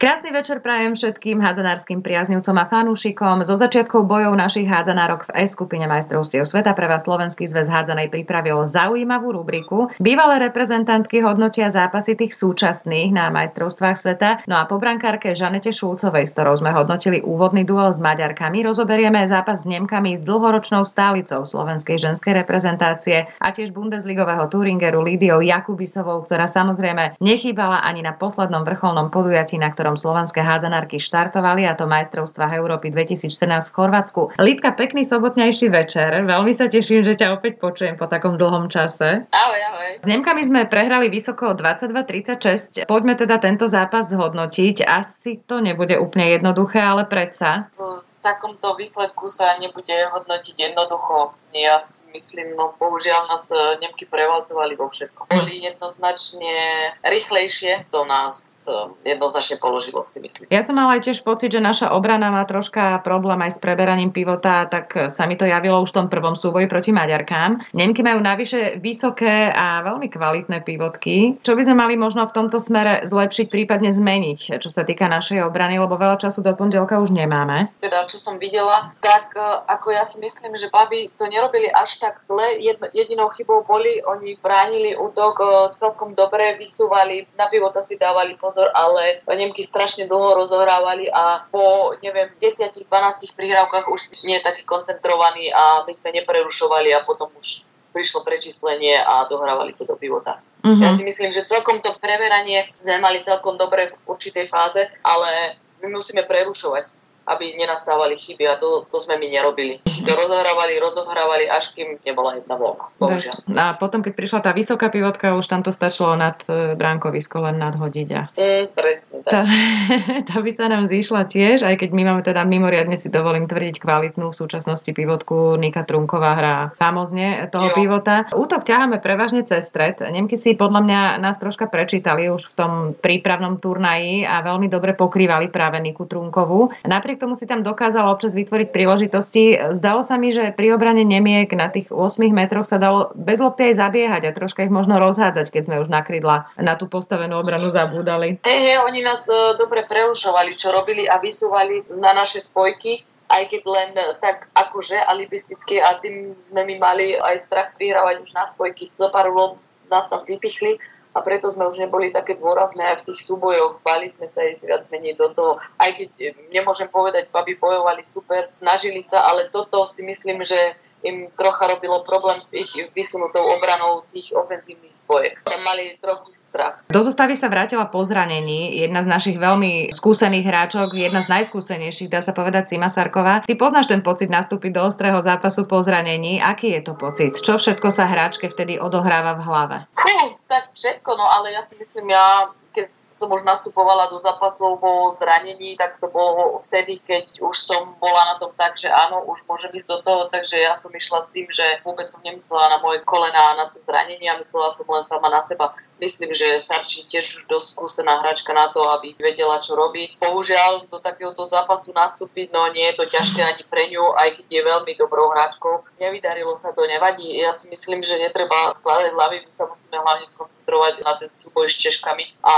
Krásny večer prajem všetkým hádzanárskym priaznivcom a fanúšikom. So začiatkou bojov našich hádzanárok v S skupine majstrovstiev sveta pre vás Slovenský zväz hádzanej pripravil zaujímavú rubriku. Bývalé reprezentantky hodnotia zápasy tých súčasných na majstrovstvách sveta. No a po brankárke Žanete Šulcovej, s ktorou sme hodnotili úvodný duel s Maďarkami, rozoberieme zápas s Nemkami s dlhoročnou stálicou slovenskej ženskej reprezentácie a tiež Bundesligového Turingeru Lídiou Jakubisovou, ktorá samozrejme nechýbala ani na poslednom vrcholnom podujatí, na ktorom ktorom slovenské hádzanárky štartovali, a to majstrovstvách Európy 2014 v Chorvátsku. Lidka, pekný sobotnejší večer. Veľmi sa teším, že ťa opäť počujem po takom dlhom čase. Ahoj, ahoj. S Nemkami sme prehrali vysoko 22-36. Poďme teda tento zápas zhodnotiť. Asi to nebude úplne jednoduché, ale predsa. V takomto výsledku sa nebude hodnotiť jednoducho. Ja si myslím, no bohužiaľ nás Nemky prevalcovali vo všetkom. Boli jednoznačne rýchlejšie do nás jednoznačne položilo, si myslím. Ja som mala aj tiež pocit, že naša obrana má troška problém aj s preberaním pivota, tak sa mi to javilo už v tom prvom súboji proti Maďarkám. Nemky majú navyše vysoké a veľmi kvalitné pivotky. Čo by sme mali možno v tomto smere zlepšiť, prípadne zmeniť, čo sa týka našej obrany, lebo veľa času do pondelka už nemáme. Teda, čo som videla, tak e, ako ja si myslím, že baby to nerobili až tak zle. Jedinou chybou boli, oni bránili útok e, celkom dobre, vysúvali, na pivota si dávali pozor pozor, ale Nemky strašne dlho rozohrávali a po, neviem, 10-12 príhrávkach už nie je taký koncentrovaný a my sme neprerušovali a potom už prišlo prečíslenie a dohrávali to do pivota. Uh-huh. Ja si myslím, že celkom to preveranie sme mali celkom dobre v určitej fáze, ale my musíme prerušovať aby nenastávali chyby a to, to sme my nerobili. Si to rozohrávali, rozohrávali, až kým nebola jedna voľna. Bohužiaľ. A potom, keď prišla tá vysoká pivotka, už tam to stačilo nad e, bránkovisko len nadhodiť. A... Mm, presne tak. Tá, tá by sa nám zišla tiež, aj keď my máme teda mimoriadne si dovolím tvrdiť kvalitnú v súčasnosti pivotku. Nika Trunková hrá famozne toho jo. pivota. Útok ťaháme prevažne cez stred. Nemky si podľa mňa nás troška prečítali už v tom prípravnom turnaji a veľmi dobre pokrývali práve Niku Trunkovú. Napriek tomu si tam dokázala občas vytvoriť príležitosti. Zdalo sa mi, že pri obrane Nemiek na tých 8 metroch sa dalo bez lopty aj zabiehať a troška ich možno rozhádzať, keď sme už na krydla na tú postavenú obranu zabúdali. Hey, oni nás uh, dobre prerušovali, čo robili a vysúvali na naše spojky aj keď len tak akože alibisticky a tým sme my mali aj strach prihrávať už na spojky. Zo pár nás tam vypichli a preto sme už neboli také dôrazné aj v tých súbojoch. Bali sme sa ísť viac menej do toho, aj keď nemôžem povedať, baby bojovali super, snažili sa, ale toto si myslím, že im trocha robilo problém s ich vysunutou obranou tých ofenzívnych bojek. Tam mali trochu strach. Do zostavy sa vrátila po zranení jedna z našich veľmi skúsených hráčok, jedna z najskúsenejších, dá sa povedať Cima Sarková. Ty poznáš ten pocit nastúpiť do ostrého zápasu po zranení. Aký je to pocit? Čo všetko sa hráčke vtedy odohráva v hlave? Fú, tak všetko, no ale ja si myslím, ja som už nastupovala do zápasov po zranení, tak to bolo vtedy, keď už som bola na tom tak, že áno, už môžem ísť do toho, takže ja som išla s tým, že vôbec som nemyslela na moje kolena a na to zranenie a myslela som len sama na seba. Myslím, že Sarči tiež už dosť skúsená hračka na to, aby vedela, čo robí. Bohužiaľ, do takéhoto zápasu nastúpiť, no nie je to ťažké ani pre ňu, aj keď je veľmi dobrou hráčkou. Nevydarilo sa to, nevadí. Ja si myslím, že netreba skladať hlavy, my sa musíme hlavne skoncentrovať na ten súboj s Češkami a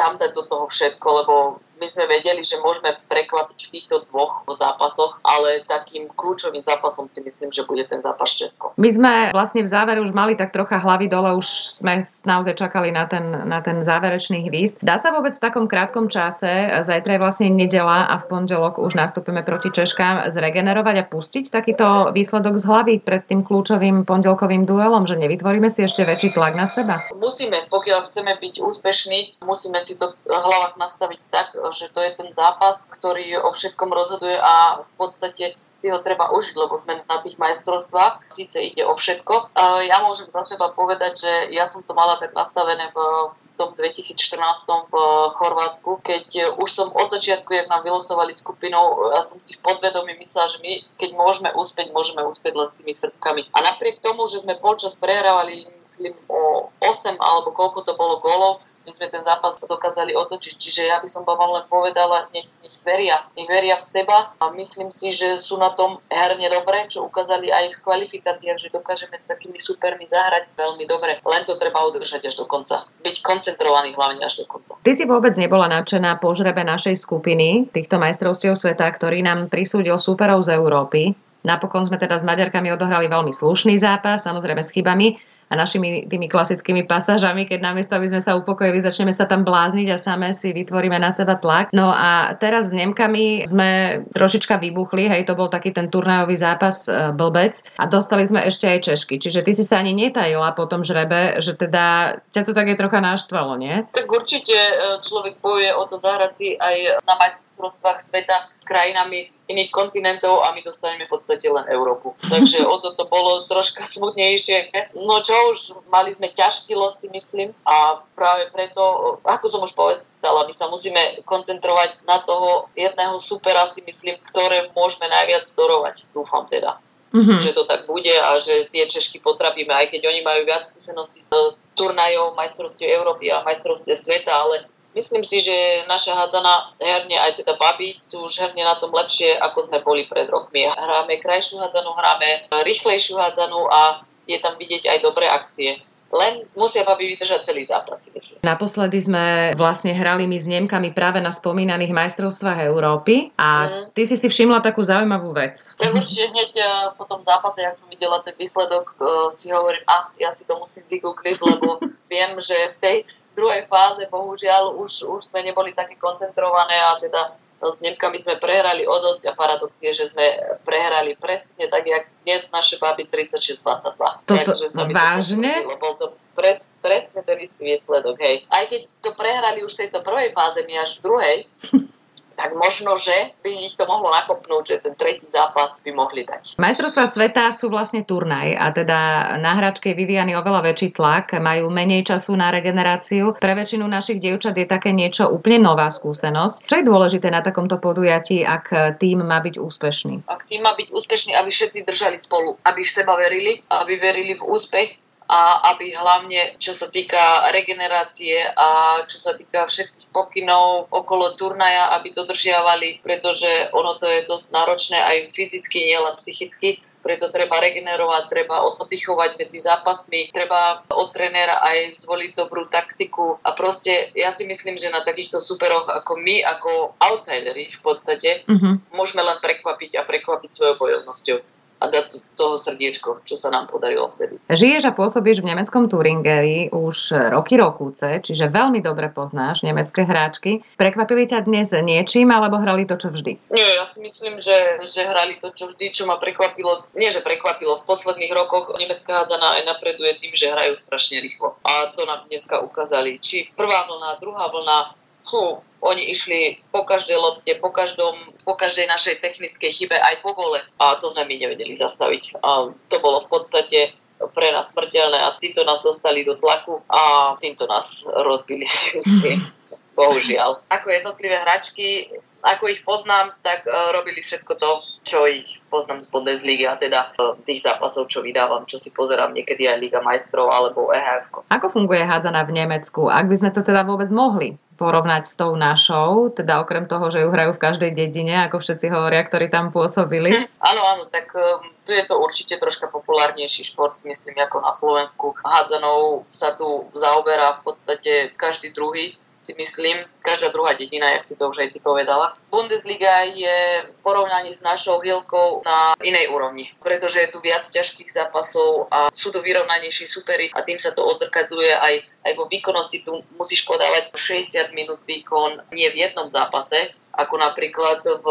tam dať do toho všetko, lebo my sme vedeli, že môžeme prekvapiť v týchto dvoch zápasoch, ale takým kľúčovým zápasom si myslím, že bude ten zápas Česko. My sme vlastne v závere už mali tak trocha hlavy dole, už sme naozaj čakali na ten, na ten záverečný hvízd. Dá sa vôbec v takom krátkom čase, zajtra je vlastne nedela a v pondelok už nastúpime proti Češkám, zregenerovať a pustiť takýto výsledok z hlavy pred tým kľúčovým pondelkovým duelom, že nevytvoríme si ešte väčší tlak na seba? Musíme, pokiaľ chceme byť úspešní, musíme si to v hlavách nastaviť tak, že to je ten zápas, ktorý o všetkom rozhoduje a v podstate si ho treba užiť, lebo sme na tých majstrovstvách, síce ide o všetko. Ja môžem za seba povedať, že ja som to mala tak nastavené v, tom 2014 v Chorvátsku, keď už som od začiatku, jak nám vylosovali skupinou, ja som si v podvedomí myslela, že my, keď môžeme úspieť, môžeme úspieť len s tými srbkami. A napriek tomu, že sme polčas prehrávali, myslím, o 8 alebo koľko to bolo gólov, my sme ten zápas dokázali otočiť. Čiže ja by som vám len povedala, nech, nech veria. Nech veria v seba a myslím si, že sú na tom herne dobre, čo ukázali aj v kvalifikáciách, že dokážeme s takými supermi zahrať veľmi dobre. Len to treba udržať až do konca. Byť koncentrovaný hlavne až do konca. Ty si vôbec nebola nadšená po žrebe našej skupiny, týchto majstrovstiev sveta, ktorý nám prisúdil superov z Európy. Napokon sme teda s Maďarkami odohrali veľmi slušný zápas, samozrejme s chybami, a našimi tými klasickými pasážami, keď namiesto, aby sme sa upokojili, začneme sa tam blázniť a same si vytvoríme na seba tlak. No a teraz s Nemkami sme trošička vybuchli, hej, to bol taký ten turnajový zápas e, blbec a dostali sme ešte aj Češky. Čiže ty si sa ani netajila po tom žrebe, že teda ťa to také trocha naštvalo, nie? Tak určite e, človek bojuje o to zahrať si aj na majstrovstvách sveta s krajinami iných kontinentov a my dostaneme v podstate len Európu. Takže o toto bolo troška smutnejšie. No čo už, mali sme ťažký los, si myslím, a práve preto, ako som už povedala, my sa musíme koncentrovať na toho jedného supera, si myslím, ktoré môžeme najviac dorovať. Dúfam teda. Mm-hmm. že to tak bude a že tie Češky potrapíme, aj keď oni majú viac skúseností s, s turnajou majstrovstiev Európy a majstrovstiev sveta, ale Myslím si, že naša hádzana herne, aj teda baby, sú už herne na tom lepšie, ako sme boli pred rokmi. Hráme krajšiu hádzanu, hráme rýchlejšiu hádzanu a je tam vidieť aj dobré akcie. Len musia baby vydržať celý zápas. Naposledy sme vlastne hrali my s Nemkami práve na spomínaných majstrovstvách Európy a mm. ty si si všimla takú zaujímavú vec. Tak určite hneď eh, po tom zápase, ak som videla ten výsledok, eh, si hovorím, ah, ja si to musím vygoogliť, lebo viem, že v tej druhej fáze bohužiaľ už, už sme neboli také koncentrované a teda s Nemkami sme prehrali o dosť a paradox je, že sme prehrali presne tak, jak dnes naše baby 36-22. Toto sa vážne? To bol to pres, presne ten istý výsledok, hej. Aj keď to prehrali už v tejto prvej fáze, my až v druhej, tak možno, že by ich to mohlo nakopnúť, že ten tretí zápas by mohli dať. Majstrovstvá sveta sú vlastne turnaj a teda na hračke je vyvíjaný oveľa väčší tlak, majú menej času na regeneráciu. Pre väčšinu našich dievčat je také niečo úplne nová skúsenosť. Čo je dôležité na takomto podujatí, ak tým má byť úspešný? Ak tým má byť úspešný, aby všetci držali spolu, aby v seba verili, aby verili v úspech a aby hlavne, čo sa týka regenerácie a čo sa týka všetkých pokynov okolo turnaja, aby to držiavali, pretože ono to je dosť náročné aj fyzicky, nielen psychicky, preto treba regenerovať, treba oddychovať medzi zápasmi, treba od trénera aj zvoliť dobrú taktiku. A proste ja si myslím, že na takýchto superoch ako my, ako outsideri v podstate, mm-hmm. môžeme len prekvapiť a prekvapiť svojou bojovnosťou a dať toho srdiečko, čo sa nám podarilo vtedy. Žiješ a pôsobíš v nemeckom Turingeri už roky rokúce, čiže veľmi dobre poznáš nemecké hráčky. Prekvapili ťa dnes niečím, alebo hrali to, čo vždy? Nie, ja si myslím, že, že hrali to, čo vždy, čo ma prekvapilo. Nie, že prekvapilo. V posledných rokoch nemecká hádzana aj napreduje tým, že hrajú strašne rýchlo. A to nám dneska ukázali. Či prvá vlna, druhá vlna, fú, oni išli po každej lopte, po, každom, po každej našej technickej chybe aj po gole a to sme my nevedeli zastaviť. A to bolo v podstate pre nás smrteľné a títo nás dostali do tlaku a týmto nás rozbili. Bohužiaľ. Ako jednotlivé hračky, ako ich poznám, tak uh, robili všetko to, čo ich poznám z Bundesligy a teda uh, tých zápasov, čo vydávam, čo si pozerám niekedy aj Liga majstrov alebo EHF. Ako funguje hádzaná v Nemecku? Ak by sme to teda vôbec mohli porovnať s tou našou, teda okrem toho, že ju hrajú v každej dedine, ako všetci hovoria, ktorí tam pôsobili? Hm, áno, áno, tak um, tu je to určite troška populárnejší šport, si myslím, ako na Slovensku. Hádzanou sa tu zaoberá v podstate každý druhý si myslím, každá druhá dedina, jak si to už aj ty povedala. Bundesliga je v porovnaní s našou hilkou na inej úrovni, pretože je tu viac ťažkých zápasov a sú tu vyrovnanejší supery a tým sa to odzrkadluje aj, aj vo výkonnosti. Tu musíš podávať 60 minút výkon nie v jednom zápase, ako napríklad v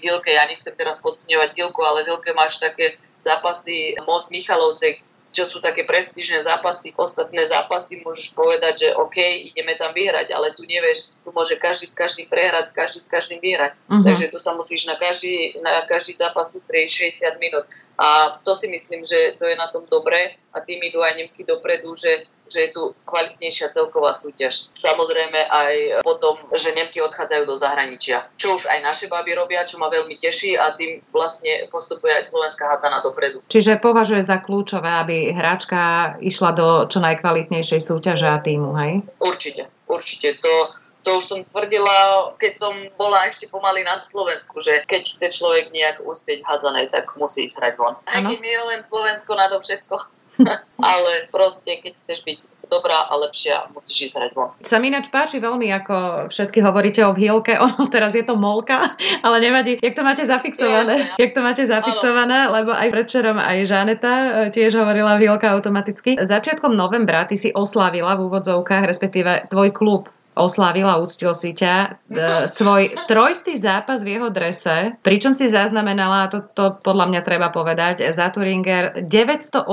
Hilke, ja nechcem teraz podceňovať Hilku, ale v Hilke máš také zápasy Most Michalovce, čo sú také prestížne zápasy, ostatné zápasy môžeš povedať, že OK, ideme tam vyhrať, ale tu nevieš, tu môže každý s každým prehrať, každý s každým vyhrať. Uh-huh. Takže tu sa musíš na každý, na každý zápas sústrediť 60 minút. A to si myslím, že to je na tom dobré a tým idú aj Nemky dopredu, že že je tu kvalitnejšia celková súťaž. Samozrejme aj potom, že Nemky odchádzajú do zahraničia, čo už aj naše baby robia, čo ma veľmi teší a tým vlastne postupuje aj slovenská hádzana dopredu. Čiže považuje za kľúčové, aby hráčka išla do čo najkvalitnejšej súťaže a týmu, hej? Určite, určite. To, To už som tvrdila, keď som bola ešte pomaly na Slovensku, že keď chce človek nejak uspieť v hádzanej, tak musí ísť hrať von. Aj keď milujem Slovensko na to všetko, ale proste, keď chceš byť dobrá a lepšia, musíš ísť hrať von. Sa mi ináč páči veľmi, ako všetky hovoríte o vhýlke, ono teraz je to molka, ale nevadí. Jak to máte zafixované? Ja, ja. Jak to máte zafixované? Ano. Lebo aj predčerom aj Žaneta e, tiež hovorila vhýlka automaticky. Začiatkom novembra ty si oslávila v úvodzovkách, respektíve tvoj klub oslávil a úctil si ťa d- svoj trojstý zápas v jeho drese, pričom si zaznamenala, a to, to podľa mňa treba povedať, za Turinger 980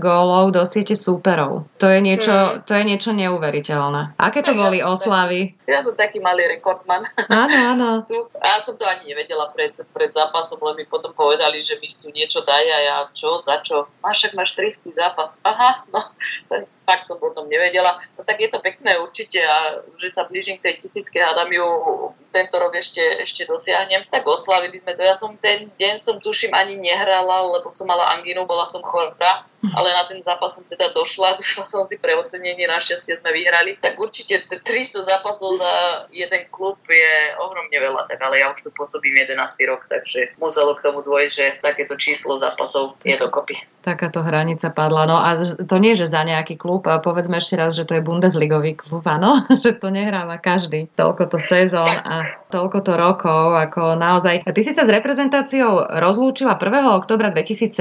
gólov do siete súperov. To je niečo, mm. to je niečo neuveriteľné. Aké to boli ja oslavy? Ja som taký malý rekordman. Áno, áno. Tu, ja som to ani nevedela pred, pred zápasom, len mi potom povedali, že mi chcú niečo dať a ja čo, za čo? Máš, máš 300 zápas. Aha, no, fakt som potom nevedela. No tak je to pekné určite a že sa blížim k tej tisícke, hádam ju tento rok ešte, ešte dosiahnem. Tak oslavili sme to. Ja som ten deň som tuším ani nehrala, lebo som mala angínu, bola som chorá, ale na ten zápas som teda došla, došla som si pre ocenenie, našťastie sme vyhrali. Tak určite 300 zápasov za jeden klub je ohromne veľa, tak ale ja už tu pôsobím 11 rok, takže muselo k tomu dôjsť, že takéto číslo zápasov je dokopy. Takáto hranica padla. No a to nie, že za nejaký klub povedzme ešte raz, že to je Bundesligový klub, áno, že to nehráva každý. Toľko to sezón a toľko to rokov, ako naozaj. Ty si sa s reprezentáciou rozlúčila 1. oktobra 2017.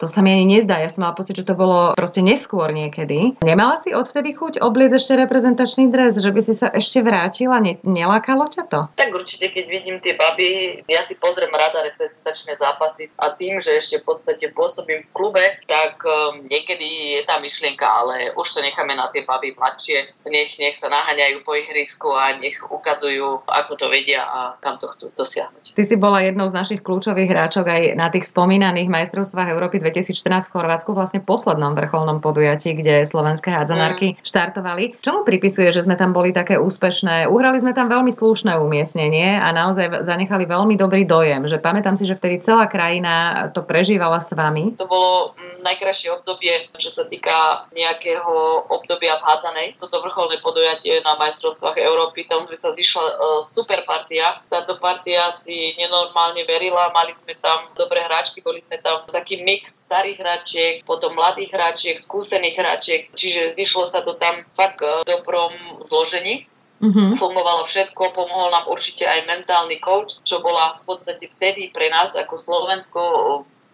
To sa mi ani nezdá. Ja som mala pocit, že to bolo proste neskôr niekedy. Nemala si odvtedy chuť obliecť ešte reprezentačný dres, že by si sa ešte vrátila? Ne- nelákalo ťa to? Tak určite, keď vidím tie baby, ja si pozriem rada reprezentačné zápasy a tým, že ešte v podstate pôsobím v klube, tak um, niekedy je tá myšlienka, ale už to necháme na tie baby mladšie. Nech, nech sa naháňajú po ihrisku a nech ukazujú, ako to vedia a kam to chcú dosiahnuť. Ty si bola jednou z našich kľúčových hráčok aj na tých spomínaných majstrovstvách Európy 2014 v Chorvátsku, vlastne poslednom vrcholnom podujatí, kde slovenské hádzanárky mm. štartovali. Čomu pripisuje, že sme tam boli také úspešné? Uhrali sme tam veľmi slušné umiestnenie a naozaj zanechali veľmi dobrý dojem, že pamätám si, že vtedy celá krajina to prežívala s vami. To bolo najkrajšie obdobie, čo sa týka nejaké krátkeho obdobia v hádzanej. Toto vrcholné podujatie na majstrovstvách Európy, tam sme sa zišla uh, super partia. Táto partia si nenormálne verila, mali sme tam dobré hráčky, boli sme tam taký mix starých hráčiek, potom mladých hráčiek, skúsených hráčiek, čiže zišlo sa to tam fakt uh, v dobrom zložení. Mm-hmm. Fungovalo všetko, pomohol nám určite aj mentálny coach, čo bola v podstate vtedy pre nás ako Slovensko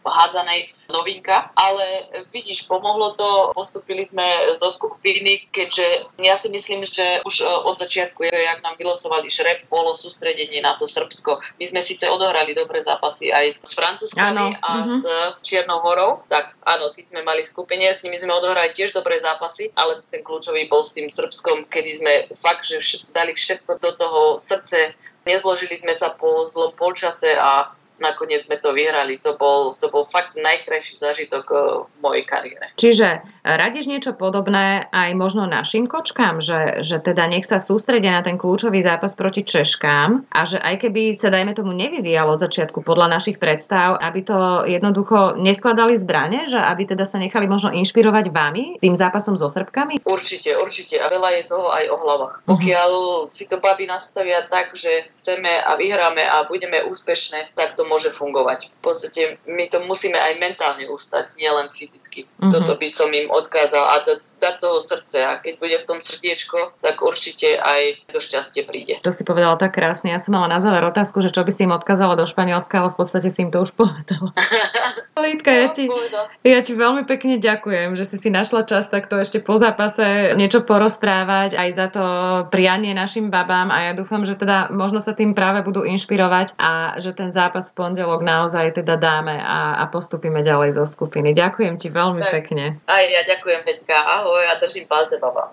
hádzanej novinka, ale vidíš, pomohlo to, postupili sme zo skupiny, keďže ja si myslím, že už e, od začiatku, jak nám vylosovali žreb, bolo sústredenie na to Srbsko. My sme síce odohrali dobré zápasy aj s Francúzskami a mm-hmm. s Čiernou horou, tak áno, tí sme mali skupenie, s nimi sme odohrali tiež dobré zápasy, ale ten kľúčový bol s tým Srbskom, kedy sme fakt, že dali všetko do toho srdce, nezložili sme sa po zlom polčase a nakoniec sme to vyhrali. To bol, to bol fakt najkrajší zážitok eh, v mojej kariére. Čiže radíš niečo podobné aj možno našim kočkám, že, že teda nech sa sústredia na ten kľúčový zápas proti Češkám a že aj keby sa dajme tomu nevyvíjalo od začiatku podľa našich predstav, aby to jednoducho neskladali zbrane, že aby teda sa nechali možno inšpirovať vami tým zápasom so Srbkami? Určite, určite. A veľa je toho aj o hlavách. Mhm. Pokiaľ si to baby nastavia tak, že chceme a vyhráme a budeme úspešné, tak to môže fungovať. V podstate my to musíme aj mentálne ustať, nielen fyzicky. Mm-hmm. Toto by som im odkázal a do, dať toho srdce a keď bude v tom srdiečko, tak určite aj to šťastie príde. To si povedala tak krásne. Ja som mala na záver otázku, že čo by si im odkázala do Španielska, ale v podstate si im to už povedala. Lítka, ja ti, ja ti veľmi pekne ďakujem, že si si našla čas takto ešte po zápase niečo porozprávať aj za to prianie našim babám a ja dúfam, že teda možno sa tým práve budú inšpirovať a že ten zápas v pondelok naozaj teda dáme a, a postupíme ďalej zo skupiny. Ďakujem ti veľmi tak, pekne. Aj ja ďakujem, Peťka. Ahoj a držím palce, baba.